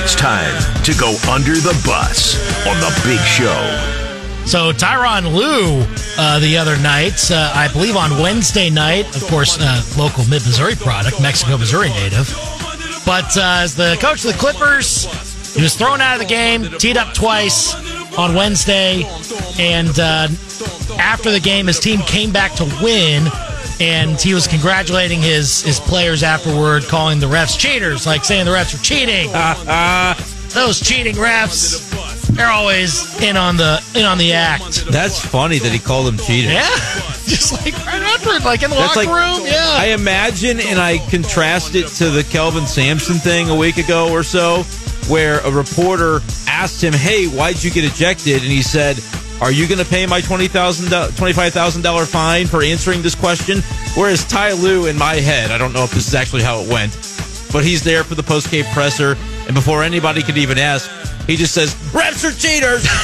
It's time to go under the bus on the big show. So Tyronn Lue uh, the other night, uh, I believe on Wednesday night, of course, uh, local Mid Missouri product, Mexico, Missouri native. But uh, as the coach of the Clippers, he was thrown out of the game, teed up twice on Wednesday, and uh, after the game, his team came back to win. And he was congratulating his his players afterward, calling the refs cheaters, like saying the refs were cheating. Those cheating refs, they're always in on the in on the act. That's funny that he called them cheaters. Yeah, just like right after like in the That's locker like- room. Yeah, I imagine, and I contrast it to the Kelvin Sampson thing a week ago or so, where a reporter asked him, "Hey, why'd you get ejected?" And he said, "Are you going to pay my twenty thousand, twenty-five thousand dollar fine for answering this question?" Whereas Ty Lue, in my head, I don't know if this is actually how it went, but he's there for the post-game presser, and before anybody could even ask, he just says, "Refs are cheaters."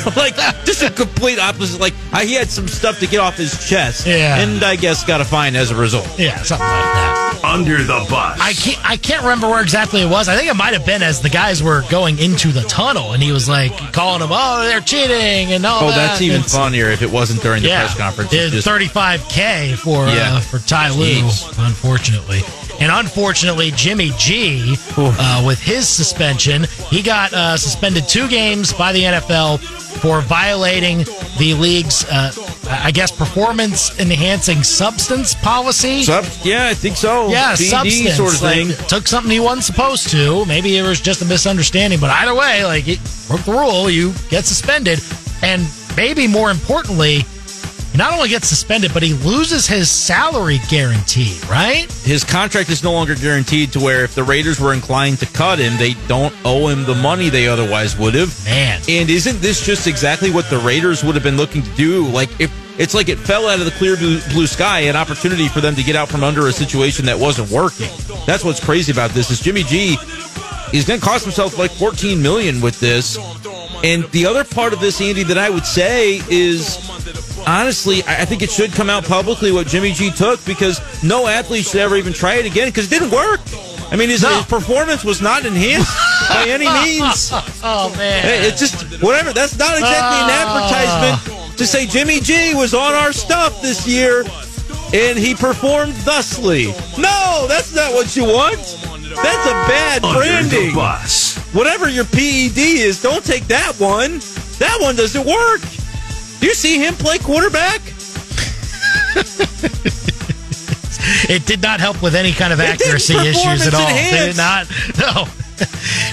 like just a complete opposite. Like I, he had some stuff to get off his chest, Yeah. and I guess got a fine as a result. yeah, something like that. Under the bus. I can't I can't remember where exactly it was. I think it might have been as the guys were going into the tunnel, and he was like calling them, "Oh, they're cheating," and all Oh, that. that's even It's- funner if it wasn't during the yeah, press conference. It's It's just- 35k for Yeah. uh, for Ty Lue, unfortunately. And unfortunately, Jimmy G, uh, with his suspension, he got uh, suspended two games by the NFL for violating the league's, uh, I guess, performance enhancing substance policy. Sub- yeah, I think so. Yeah, PD substance sort of like, thing. took something he wasn't supposed to. Maybe it was just a misunderstanding, but either way, like it broke the rule, you get suspended, and maybe more importantly, he not only gets suspended, but he loses his salary guarantee. Right? His contract is no longer guaranteed to where if the Raiders were inclined to cut him, they don't owe him the money they otherwise would have. Man, And isn't this just exactly what the Raiders would have been looking to do? Like if it's like it fell out of the clear blue, blue sky, an opportunity for them to get out from under a situation that wasn't working. That's what's crazy about this is Jimmy G He's going to cost himself like 14 million with this. And the other part of this, Andy, that I would say is honestly, I I think it should come out publicly what Jimmy G took because no athlete should ever even try it again because it didn't work. I mean, his, No. his performance was not enhanced by any means. oh man, It's just whatever. That's not exactly an oh. advertisement to say Jimmy G was on our stuff this year and he performed thusly. No, that's not what you want. That's a bad Under branding. bus. Whatever your PED is, don't take that one. That one doesn't work. Do you see him play quarterback? it did not help with any kind of accuracy issues at all. They did not. No.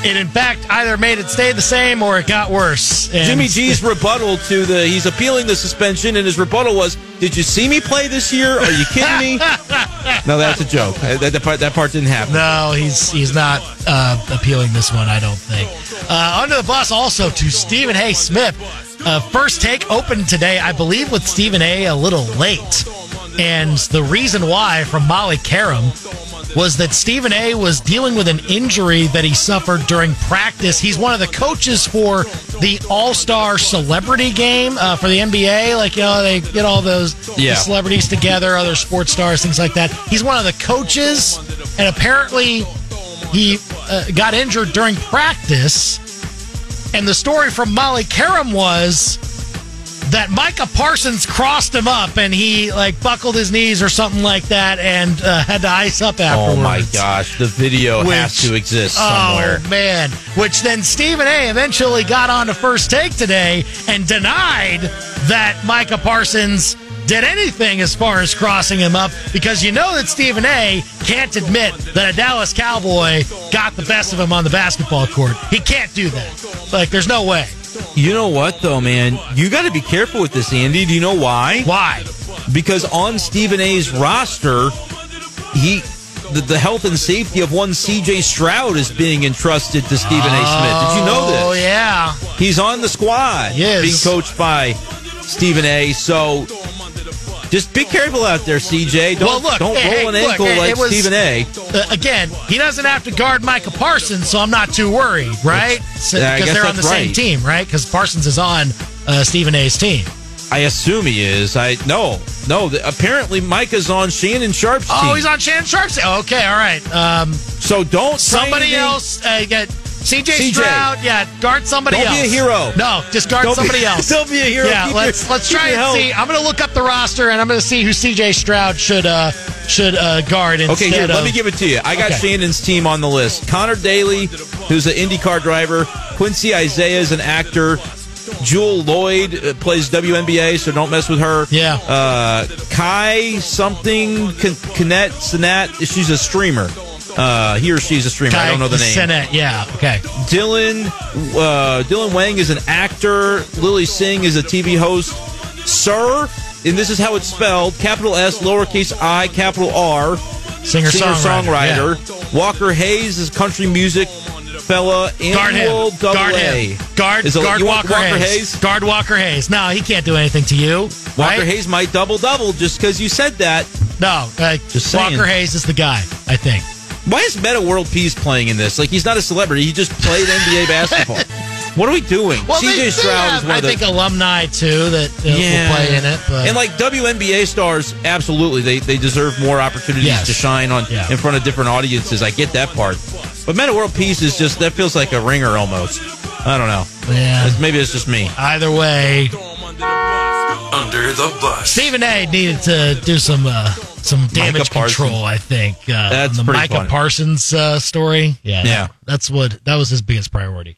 It in fact either made it stay the same or it got worse. And- Jimmy G's rebuttal to the he's appealing the suspension, and his rebuttal was, "Did you see me play this year? Are you kidding me?" no, that's a joke. Uh, That, that part that part didn't happen. No, he's he's not uh, appealing this one. I don't think. Uh, under the bus also to Stephen A. Smith. Uh, first take opened today, I believe, with Stephen A. a little late, and the reason why from Molly Qerim was that Stephen A. was dealing with an injury that he suffered during practice. He's one of the coaches for the All Star Celebrity Game uh, for the NBA. Like you know, they get all those Yeah. celebrities together, other sports stars, things like that. He's one of the coaches, and apparently he uh, got injured during practice. And the story from Molly Qerim was that Micah Parsons crossed him up and he like buckled his knees or something like that and uh, had to ice up afterwards. Oh my gosh, the video has to exist somewhere. Oh man! Which then Stephen A. eventually got on to first take today and denied that Micah Parsons did anything as far as crossing him up because you know that Stephen A. can't admit that a Dallas Cowboy got the best of him on the basketball court. He can't do that. Like, there's no way. You know what though, man? You got to be careful with this, Andy. Do you know why? Why? Because on Stephen A's roster, he the, the health and safety of one C.J. Stroud is being entrusted to Stephen A. Smith. Did you know this? Oh yeah. He's on the squad. He is. Being coached by Stephen A. So just be careful out there, CJ. Don't, Well, look, don't hey, roll an look, ankle hey, like was- Stephen A. Uh, again, he doesn't have to guard Micah Parsons, so I'm not too worried, right? So, Yeah, because guess they're on the that's same team, right? Because Parsons is on uh, Stephen A's team. I assume he is. I no, no. the- Apparently, Micah's on Shannon Sharpe's team. Oh, he's on Shannon Sharpe's team. Okay, all right. Um, So don't somebody anything- else uh, get CJ, CJ. Stroud, yeah, guard somebody Don't else. be a hero. No, just guard Don't be- somebody else. don't be a hero. Yeah, Keep let's your- let's try and health. see. I'm going to look up the roster and I'm going to see who CJ Stroud should uh should uh guard instead Okay, here, of. let me give it to you. I got Okay. Shannon's team on the list. Connor Daly, who's an IndyCar driver. Quincy Isaiah is an actor. Jewell Loyd uh, plays WNBA, so don't mess with her. Yeah. Uh, Kai something, Kinet, Sinat, she's a streamer. Uh, he or she's a streamer. I don't know the name. Senate, yeah, okay. Dylan uh, Dylan Wang is an actor. Lilly Singh is a TV host. Sir, and this is how it's spelled: capital S, lowercase i, capital R. Singer Singer-songwriter. songwriter. Walker Hayes is country music fella. yeah. Guard him. double Guard A. him. Guard, Is a- guard Walker, Walker Hayes. Hayes? Guard Walker Hayes. No, he can't do anything to you. Walker right? Hayes might double double just because you said that. No, uh, Just saying. Walker Hayes is the guy, I think. Why is Metta World Peace playing in this? Like he's not a celebrity. He just played NBA basketball. What are we doing? Well, CJ they, they Stroud have, is one I of the think, alumni, too, that uh, will play in it. But And like WNBA stars, absolutely, they they deserve more opportunities Yes. to shine on Yeah. in front of different audiences. I get that part, but Metta World Peace is just that feels like a ringer almost. I don't know. Yeah. Maybe it's just me. either way, Under the bus. Stephen A. needed to do some uh, some damage control. I think uh, That's on the pretty Micah funny. Parsons uh, story. Yeah, Yeah. that's what that was his biggest priority.